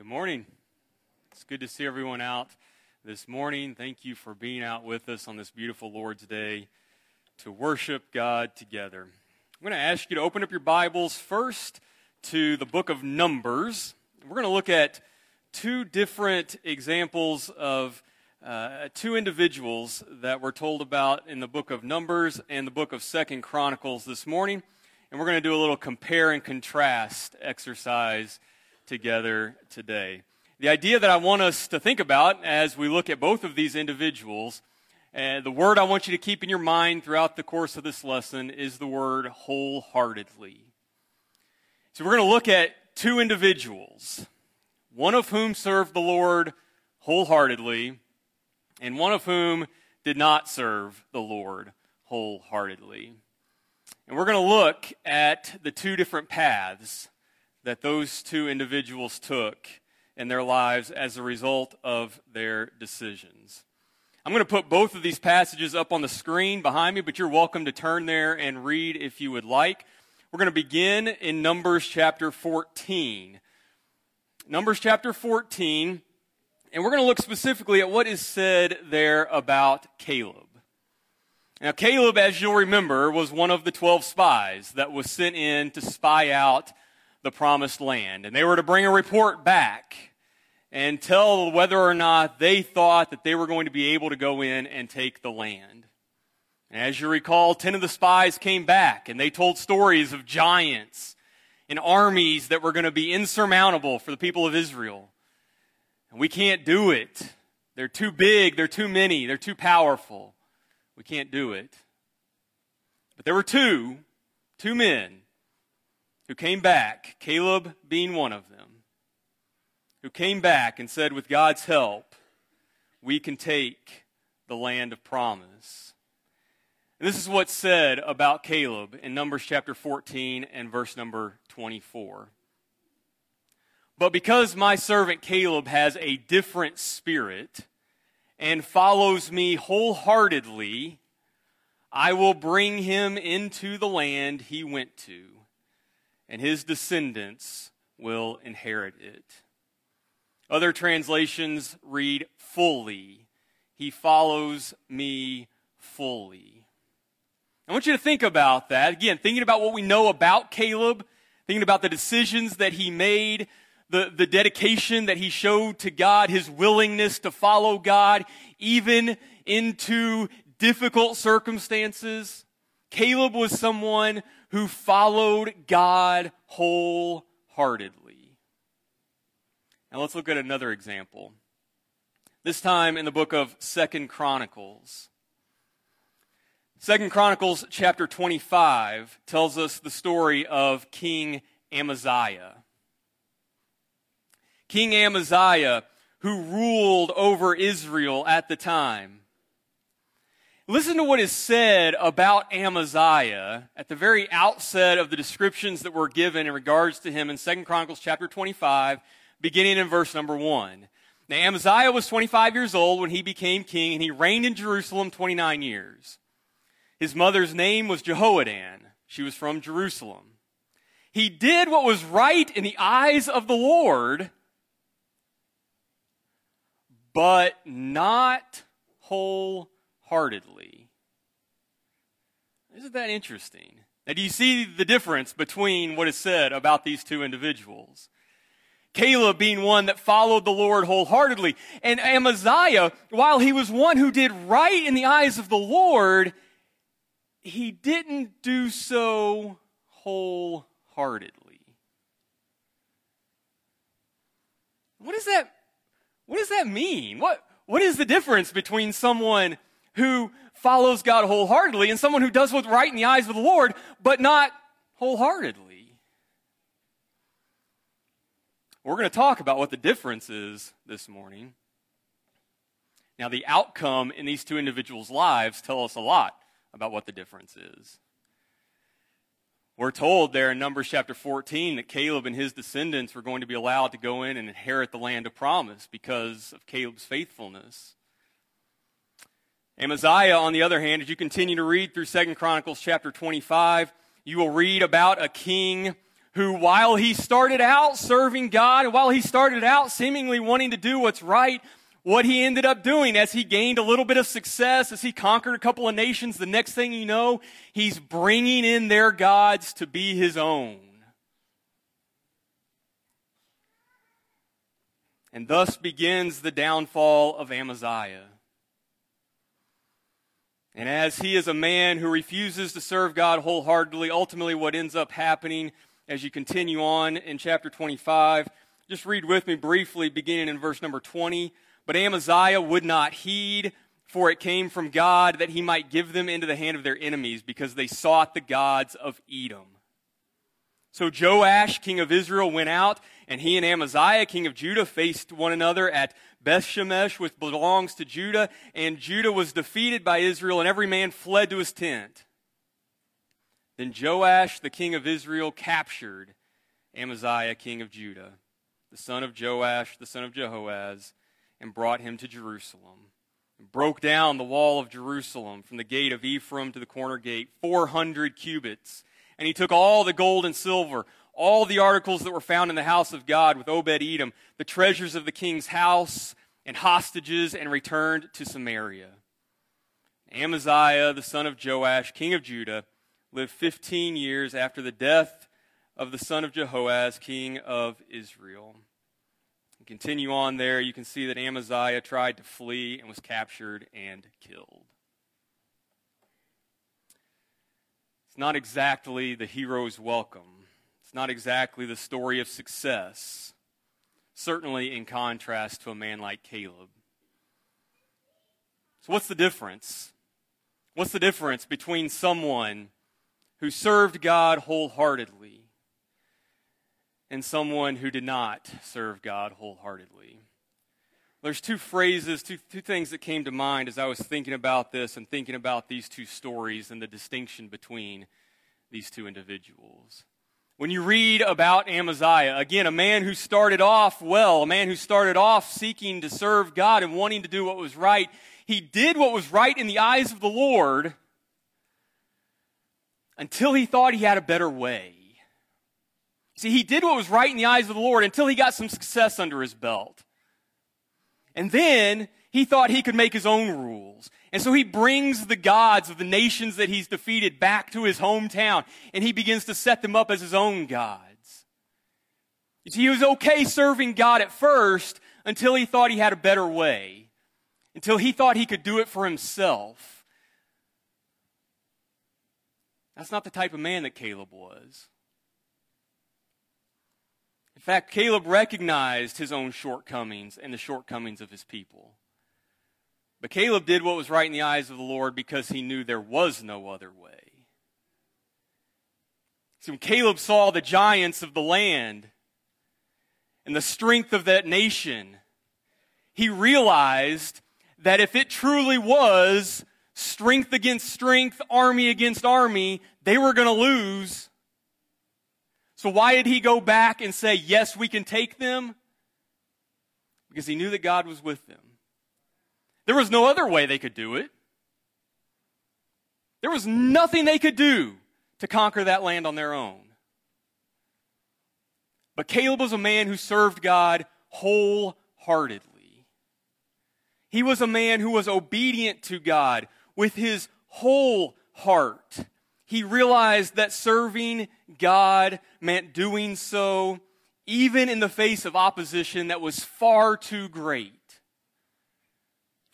Good morning. It's good to see everyone out this morning. Thank you for being out with us on this beautiful Lord's Day to worship God together. I'm going to ask you to open up your Bibles first to the book of Numbers. We're going to look at two different examples of uh, two individuals that we're told about in the book of Numbers and the book of Second Chronicles this morning. And we're going to do a little compare and contrast exercise together today. The idea that I want us to think about as we look at both of these individuals, and the word I want you to keep in your mind throughout the course of this lesson is the word wholeheartedly. So we're going to look at two individuals, one of whom served the Lord wholeheartedly, and one of whom did not serve the Lord wholeheartedly. And we're going to look at the two different paths that those two individuals took in their lives as a result of their decisions. I'm going to put both of these passages up on the screen behind me, but you're welcome to turn there and read if you would like. We're going to begin in Numbers chapter 14. Numbers chapter 14, and we're going to look specifically at what is said there about Caleb. Now, Caleb, as you'll remember, was one of the 12 spies that was sent in to spy out the promised land. And they were to bring a report back and tell whether or not they thought that they were going to be able to go in and take the land. And as you recall, 10 of the spies came back and they told stories of giants and armies that were going to be insurmountable for the people of Israel. And we can't do it. They're too big, they're too many, they're too powerful. We can't do it. But there were two, two men who came back, Caleb being one of them, who came back and said, with God's help, we can take the land of promise. And this is what's said about Caleb in Numbers chapter 14 and verse number 24. But because my servant Caleb has a different spirit and follows me wholeheartedly, I will bring him into the land he went to and his descendants will inherit it. Other translations read fully. He follows me fully. I want you to think about that. Again, thinking about what we know about Caleb, thinking about the decisions that he made, the, the dedication that he showed to God, his willingness to follow God, even into difficult circumstances. Caleb was someone who followed God wholeheartedly. Now let's look at another example. This time in the book of Second Chronicles. Second Chronicles chapter 25 tells us the story of King Amaziah. King Amaziah, who ruled over Israel at the time, Listen to what is said about Amaziah at the very outset of the descriptions that were given in regards to him in 2 Chronicles chapter 25, beginning in verse number 1. Now, Amaziah was 25 years old when he became king, and he reigned in Jerusalem 29 years. His mother's name was Jehoaddan. She was from Jerusalem. He did what was right in the eyes of the Lord, but not whole heartedly. Isn't that interesting? Now, do you see the difference between what is said about these two individuals? Caleb being one that followed the Lord wholeheartedly, and Amaziah, while he was one who did right in the eyes of the Lord, he didn't do so wholeheartedly. What does that, what does that mean? What, what is the difference between someone who follows God wholeheartedly and someone who does what's right in the eyes of the Lord, but not wholeheartedly. We're going to talk about what the difference is this morning. Now, the outcome in these two individuals' lives tell us a lot about what the difference is. We're told there in Numbers chapter 14 that Caleb and his descendants were going to be allowed to go in and inherit the land of promise because of Caleb's faithfulness. Amaziah, on the other hand, as you continue to read through Second Chronicles chapter 25, you will read about a king who, while he started out serving God, and while he started out seemingly wanting to do what's right, what he ended up doing as he gained a little bit of success, as he conquered a couple of nations, the next thing you know, he's bringing in their gods to be his own. And thus begins the downfall of Amaziah. And as he is a man who refuses to serve God wholeheartedly, ultimately what ends up happening as you continue on in chapter 25, just read with me briefly, beginning in verse number 20. But Amaziah would not heed, for it came from God that he might give them into the hand of their enemies, because they sought the gods of Edom. So Joash, king of Israel, went out, and he and Amaziah, king of Judah, faced one another at Bethshemesh, which belongs to Judah, and Judah was defeated by Israel, and every man fled to his tent. Then Joash, the king of Israel, captured Amaziah, king of Judah, the son of Joash, the son of Jehoaz, and brought him to Jerusalem. And broke down the wall of Jerusalem from the gate of Ephraim to the corner gate, 400 cubits and he took all the gold and silver, all the articles that were found in the house of God with Obed Edom, the treasures of the king's house, and hostages, and returned to Samaria. Amaziah, the son of Joash, king of Judah, lived 15 years after the death of the son of Jehoaz, king of Israel. Continue on there, you can see that Amaziah tried to flee and was captured and killed. It's not exactly the hero's welcome. It's not exactly the story of success, certainly in contrast to a man like Caleb. So, what's the difference? What's the difference between someone who served God wholeheartedly and someone who did not serve God wholeheartedly? There's two phrases, two, two things that came to mind as I was thinking about this and thinking about these two stories and the distinction between these two individuals. When you read about Amaziah, again, a man who started off well, a man who started off seeking to serve God and wanting to do what was right, he did what was right in the eyes of the Lord until he thought he had a better way. See, he did what was right in the eyes of the Lord until he got some success under his belt. And then he thought he could make his own rules. And so he brings the gods of the nations that he's defeated back to his hometown and he begins to set them up as his own gods. You see, he was okay serving God at first until he thought he had a better way, until he thought he could do it for himself. That's not the type of man that Caleb was. In fact, Caleb recognized his own shortcomings and the shortcomings of his people. But Caleb did what was right in the eyes of the Lord because he knew there was no other way. See, when Caleb saw the giants of the land and the strength of that nation, he realized that if it truly was strength against strength, army against army, they were going to lose so why did he go back and say, yes, we can take them? Because he knew that God was with them. There was no other way they could do it. There was nothing they could do to conquer that land on their own. But Caleb was a man who served God wholeheartedly. He was a man who was obedient to God with his whole heart he realized that serving God meant doing so even in the face of opposition that was far too great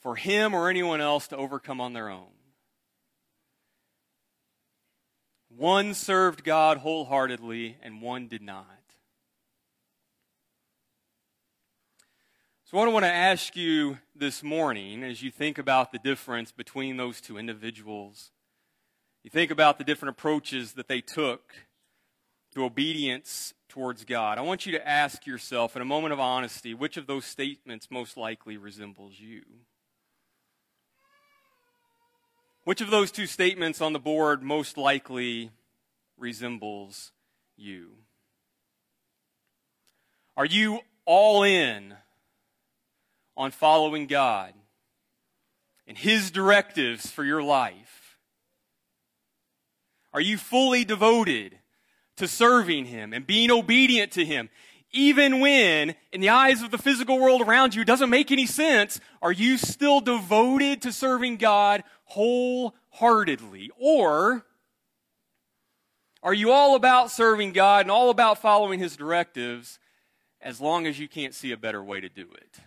for him or anyone else to overcome on their own. One served God wholeheartedly, and one did not. So, what I want to ask you this morning as you think about the difference between those two individuals you think about the different approaches that they took to obedience towards God. I want you to ask yourself, in a moment of honesty, which of those statements most likely resembles you? Which of those two statements on the board most likely resembles you? Are you all in on following God and His directives for your life? Are you fully devoted to serving Him and being obedient to Him, even when, in the eyes of the physical world around you, doesn't make any sense, are you still devoted to serving God wholeheartedly? Or are you all about serving God and all about following His directives as long as you can't see a better way to do it?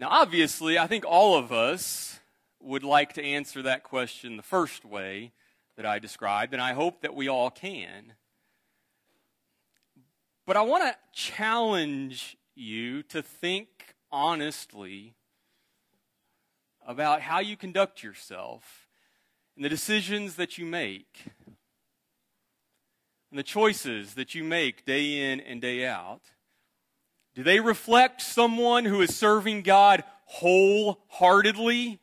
Now, obviously, I think all of us would like to answer that question the first way that I described, and I hope that we all can. But I want to challenge you to think honestly about how you conduct yourself and the decisions that you make and the choices that you make day in and day out. Do they reflect someone who is serving God wholeheartedly?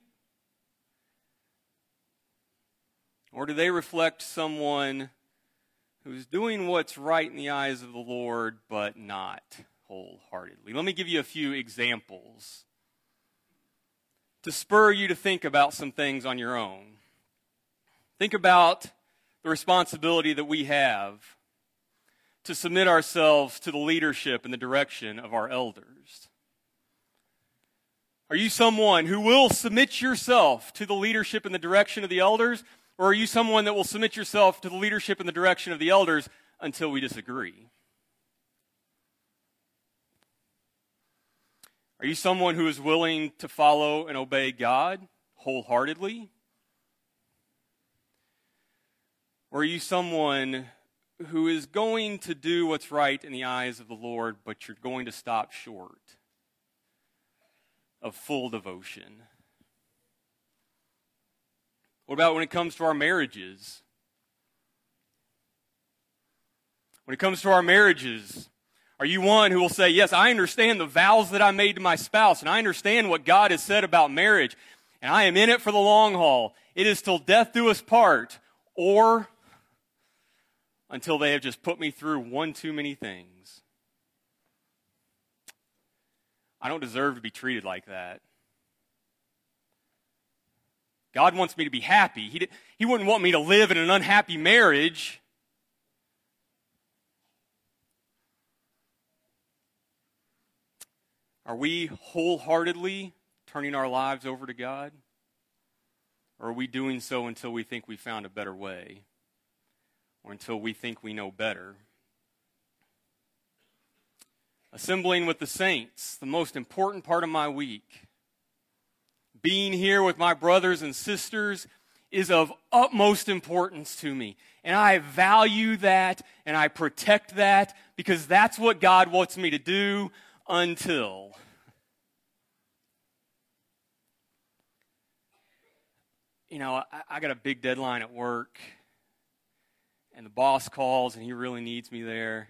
Or do they reflect someone who's doing what's right in the eyes of the Lord, but not wholeheartedly? Let me give you a few examples to spur you to think about some things on your own. Think about the responsibility that we have to submit ourselves to the leadership and the direction of our elders. Are you someone who will submit yourself to the leadership and the direction of the elders? Or are you someone that will submit yourself to the leadership and the direction of the elders until we disagree? Are you someone who is willing to follow and obey God wholeheartedly? Or are you someone who is going to do what's right in the eyes of the Lord, but you're going to stop short of full devotion? What about when it comes to our marriages? When it comes to our marriages, are you one who will say, Yes, I understand the vows that I made to my spouse, and I understand what God has said about marriage, and I am in it for the long haul? It is till death do us part, or until they have just put me through one too many things. I don't deserve to be treated like that. God wants me to be happy. He, he wouldn't want me to live in an unhappy marriage. Are we wholeheartedly turning our lives over to God? Or are we doing so until we think we found a better way? Or until we think we know better? Assembling with the saints, the most important part of my week being here with my brothers and sisters is of utmost importance to me. And I value that and I protect that because that's what God wants me to do until. You know, I, I got a big deadline at work, and the boss calls and he really needs me there.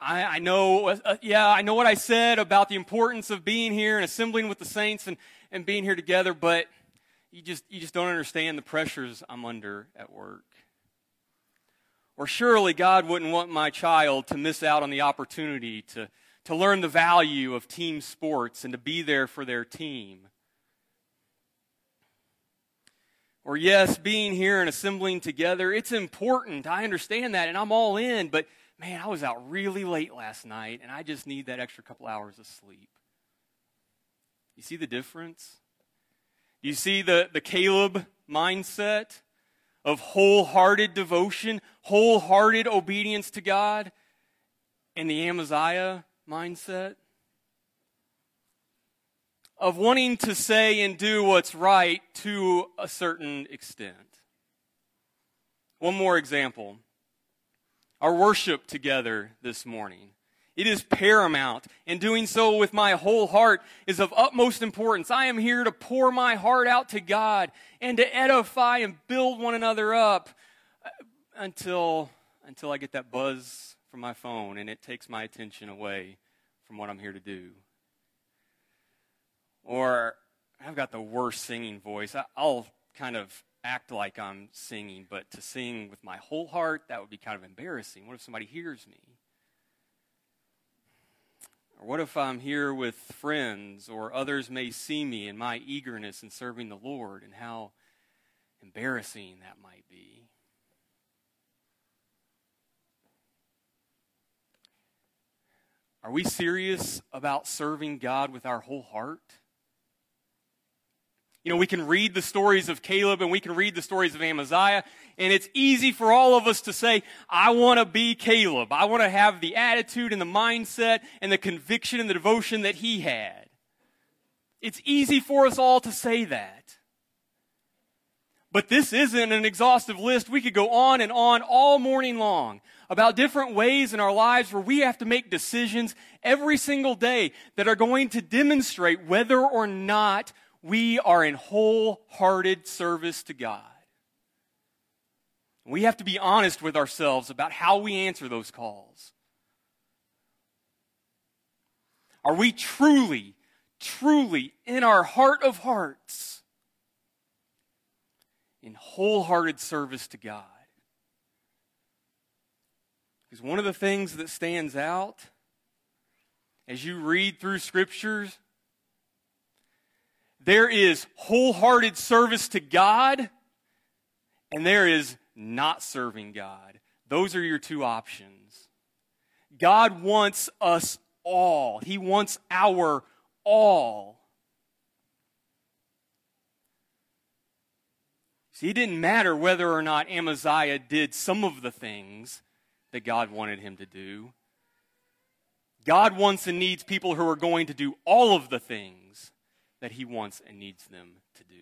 I, I know, uh, yeah, I know what I said about the importance of being here and assembling with the saints and, and being here together, but you just, you just don't understand the pressures I'm under at work. Or surely God wouldn't want my child to miss out on the opportunity to, to learn the value of team sports and to be there for their team. Or, yes, being here and assembling together, it's important. I understand that and I'm all in, but man, I was out really late last night and I just need that extra couple hours of sleep. You see the difference? You see the, the Caleb mindset of wholehearted devotion, wholehearted obedience to God, and the Amaziah mindset of wanting to say and do what's right to a certain extent. One more example our worship together this morning. It is paramount, and doing so with my whole heart is of utmost importance. I am here to pour my heart out to God and to edify and build one another up uh, until, until I get that buzz from my phone and it takes my attention away from what I'm here to do. Or I've got the worst singing voice. I'll kind of act like I'm singing, but to sing with my whole heart, that would be kind of embarrassing. What if somebody hears me? Or what if I'm here with friends or others may see me in my eagerness in serving the Lord and how embarrassing that might be. Are we serious about serving God with our whole heart? You know, we can read the stories of Caleb and we can read the stories of Amaziah, and it's easy for all of us to say, I want to be Caleb. I want to have the attitude and the mindset and the conviction and the devotion that he had. It's easy for us all to say that. But this isn't an exhaustive list. We could go on and on all morning long about different ways in our lives where we have to make decisions every single day that are going to demonstrate whether or not we are in wholehearted service to God. We have to be honest with ourselves about how we answer those calls. Are we truly, truly in our heart of hearts in wholehearted service to God? Because one of the things that stands out as you read through scriptures, there is wholehearted service to God, and there is not serving God. Those are your two options. God wants us all, He wants our all. See, it didn't matter whether or not Amaziah did some of the things that God wanted him to do. God wants and needs people who are going to do all of the things that he wants and needs them to do.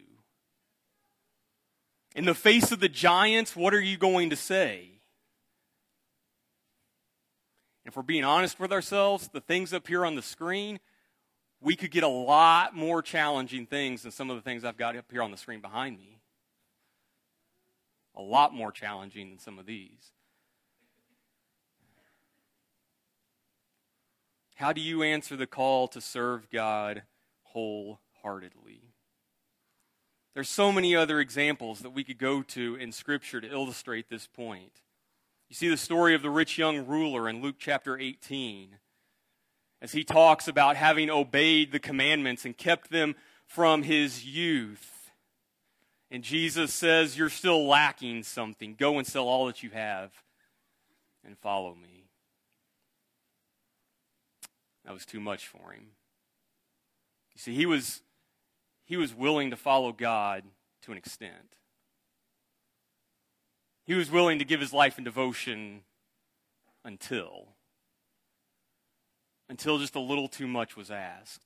In the face of the giants, what are you going to say? If we're being honest with ourselves, the things up here on the screen, we could get a lot more challenging things than some of the things I've got up here on the screen behind me. A lot more challenging than some of these. How do you answer the call to serve God wholeheartedly? There's so many other examples that we could go to in Scripture to illustrate this point. You see the story of the rich young ruler in Luke chapter 18, as he talks about having obeyed the commandments and kept them from his youth. And Jesus says, You're still lacking something. Go and sell all that you have and follow me. That was too much for him. You see, he was, he was willing to follow God to an extent. He was willing to give his life in devotion until. Until just a little too much was asked.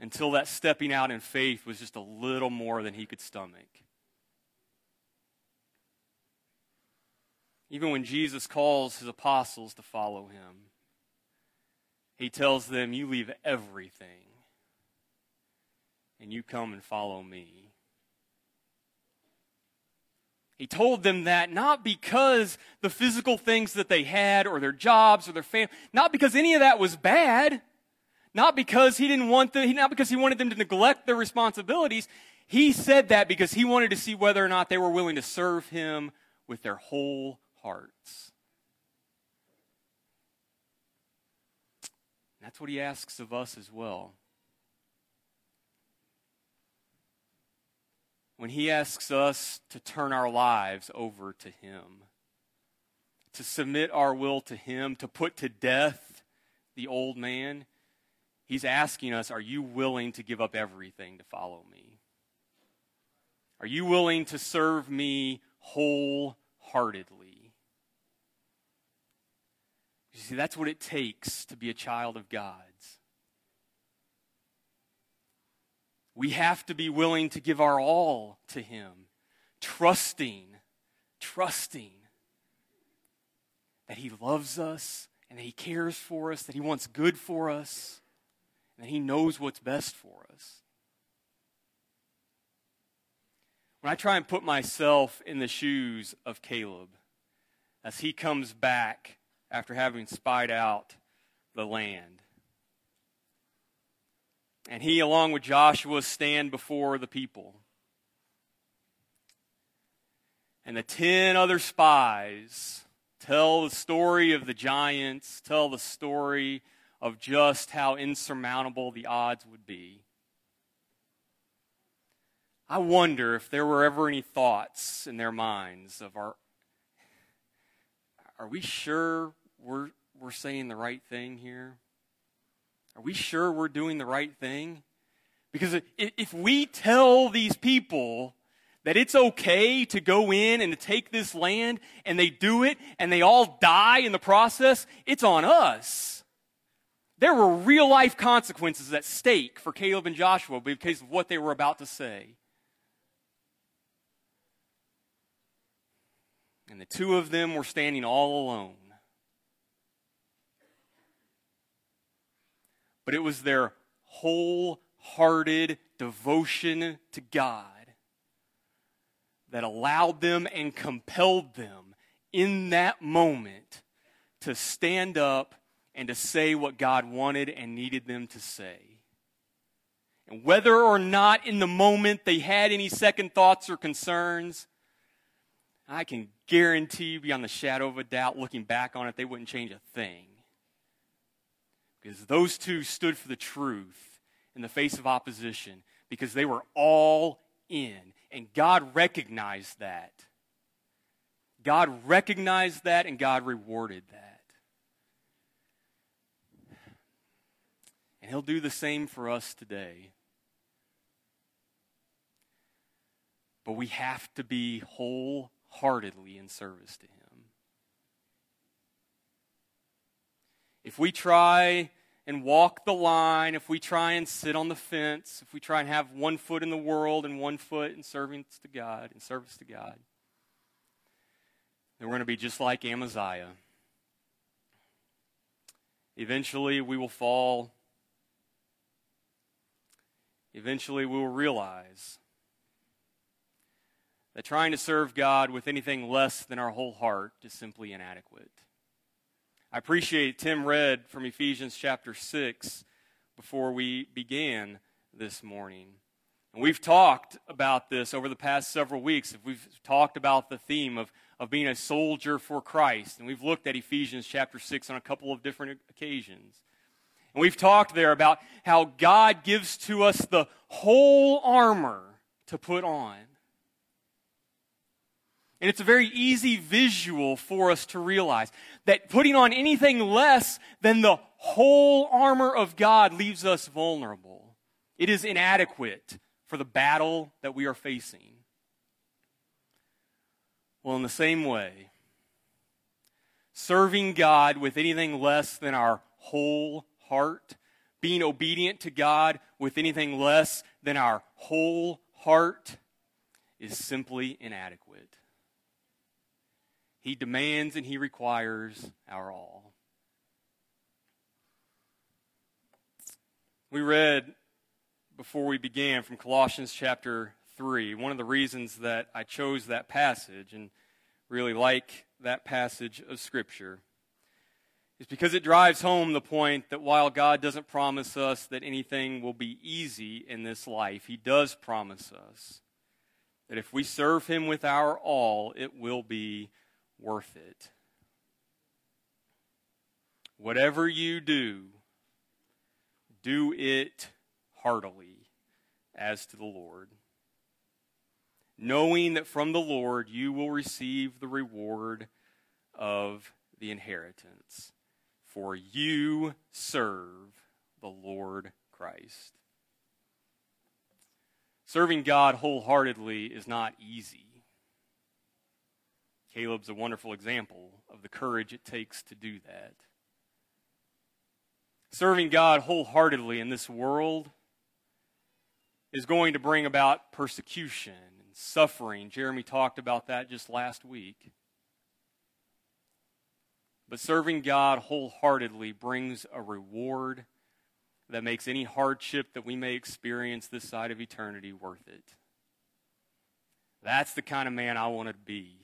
Until that stepping out in faith was just a little more than he could stomach. Even when Jesus calls his apostles to follow him, he tells them, You leave everything and you come and follow me. He told them that not because the physical things that they had or their jobs or their family, not because any of that was bad, not because he didn't want them, not because he wanted them to neglect their responsibilities. He said that because he wanted to see whether or not they were willing to serve him with their whole hearts. That's what he asks of us as well. When he asks us to turn our lives over to him, to submit our will to him, to put to death the old man, he's asking us, Are you willing to give up everything to follow me? Are you willing to serve me wholeheartedly? You see, that's what it takes to be a child of God's. We have to be willing to give our all to Him, trusting, trusting that He loves us and that He cares for us, that He wants good for us, and that He knows what's best for us. When I try and put myself in the shoes of Caleb as he comes back after having spied out the land. And he, along with Joshua, stand before the people. And the ten other spies tell the story of the giants, tell the story of just how insurmountable the odds would be. I wonder if there were ever any thoughts in their minds of our are we sure we're we're saying the right thing here? Are we sure we're doing the right thing? Because if we tell these people that it's okay to go in and to take this land and they do it and they all die in the process, it's on us. There were real life consequences at stake for Caleb and Joshua because of what they were about to say. And the two of them were standing all alone. But it was their wholehearted devotion to God that allowed them and compelled them in that moment to stand up and to say what God wanted and needed them to say. And whether or not in the moment they had any second thoughts or concerns, I can guarantee beyond the shadow of a doubt, looking back on it, they wouldn't change a thing. Because those two stood for the truth in the face of opposition, because they were all in. And God recognized that. God recognized that and God rewarded that. And He'll do the same for us today. But we have to be wholeheartedly in service to Him. If we try and walk the line, if we try and sit on the fence, if we try and have one foot in the world and one foot in service to God, in service to God, then we're going to be just like Amaziah. Eventually, we will fall. Eventually, we will realize that trying to serve God with anything less than our whole heart is simply inadequate. I appreciate Tim read from Ephesians chapter 6 before we began this morning. And we've talked about this over the past several weeks. We've talked about the theme of, of being a soldier for Christ. And we've looked at Ephesians chapter 6 on a couple of different occasions. And we've talked there about how God gives to us the whole armor to put on. And it's a very easy visual for us to realize that putting on anything less than the whole armor of God leaves us vulnerable. It is inadequate for the battle that we are facing. Well, in the same way, serving God with anything less than our whole heart, being obedient to God with anything less than our whole heart, is simply inadequate. He demands and He requires our all. We read before we began from Colossians chapter 3. One of the reasons that I chose that passage and really like that passage of Scripture is because it drives home the point that while God doesn't promise us that anything will be easy in this life, He does promise us that if we serve Him with our all, it will be worth it. Whatever you do, do it heartily as to the Lord, knowing that from the Lord you will receive the reward of the inheritance, for you serve the Lord Christ. Serving God wholeheartedly is not easy. Caleb's a wonderful example of the courage it takes to do that. Serving God wholeheartedly in this world is going to bring about persecution and suffering. Jeremy talked about that just last week. But serving God wholeheartedly brings a reward that makes any hardship that we may experience this side of eternity worth it. That's the kind of man I want to be.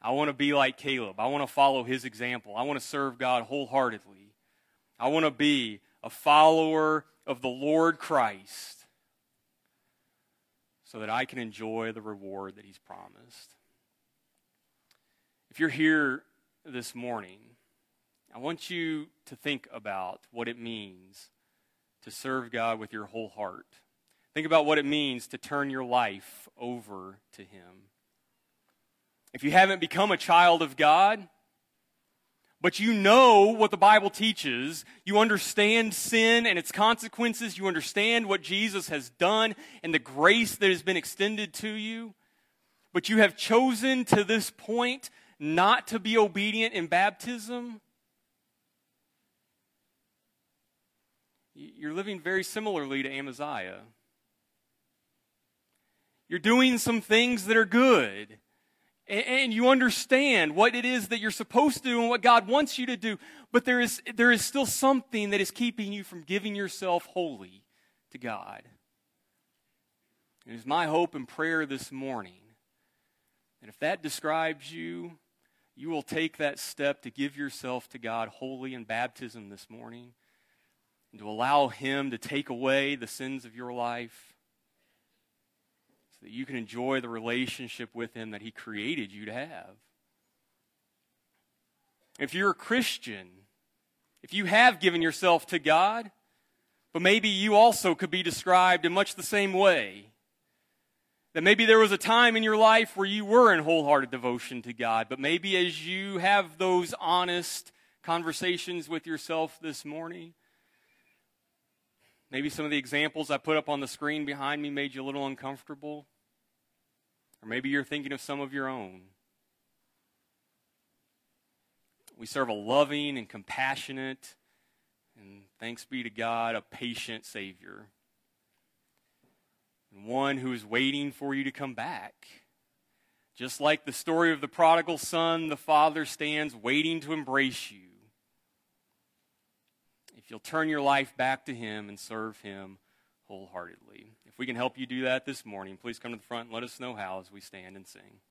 I want to be like Caleb. I want to follow his example. I want to serve God wholeheartedly. I want to be a follower of the Lord Christ so that I can enjoy the reward that he's promised. If you're here this morning, I want you to think about what it means to serve God with your whole heart. Think about what it means to turn your life over to Him. If you haven't become a child of God, but you know what the Bible teaches, you understand sin and its consequences, you understand what Jesus has done and the grace that has been extended to you, but you have chosen to this point not to be obedient in baptism, you're living very similarly to Amaziah. You're doing some things that are good. And you understand what it is that you're supposed to do and what God wants you to do. But there is, there is still something that is keeping you from giving yourself wholly to God. It is my hope and prayer this morning that if that describes you, you will take that step to give yourself to God wholly in baptism this morning and to allow Him to take away the sins of your life so that you can enjoy the relationship with Him that He created you to have. If you're a Christian, if you have given yourself to God, but maybe you also could be described in much the same way. That maybe there was a time in your life where you were in wholehearted devotion to God, but maybe as you have those honest conversations with yourself this morning, Maybe some of the examples I put up on the screen behind me made you a little uncomfortable. Or maybe you're thinking of some of your own. We serve a loving and compassionate, and thanks be to God, a patient Savior. And one who is waiting for you to come back. Just like the story of the prodigal son, the father stands waiting to embrace you if you'll turn your life back to Him and serve Him wholeheartedly. If we can help you do that this morning, please come to the front and let us know how as we stand and sing.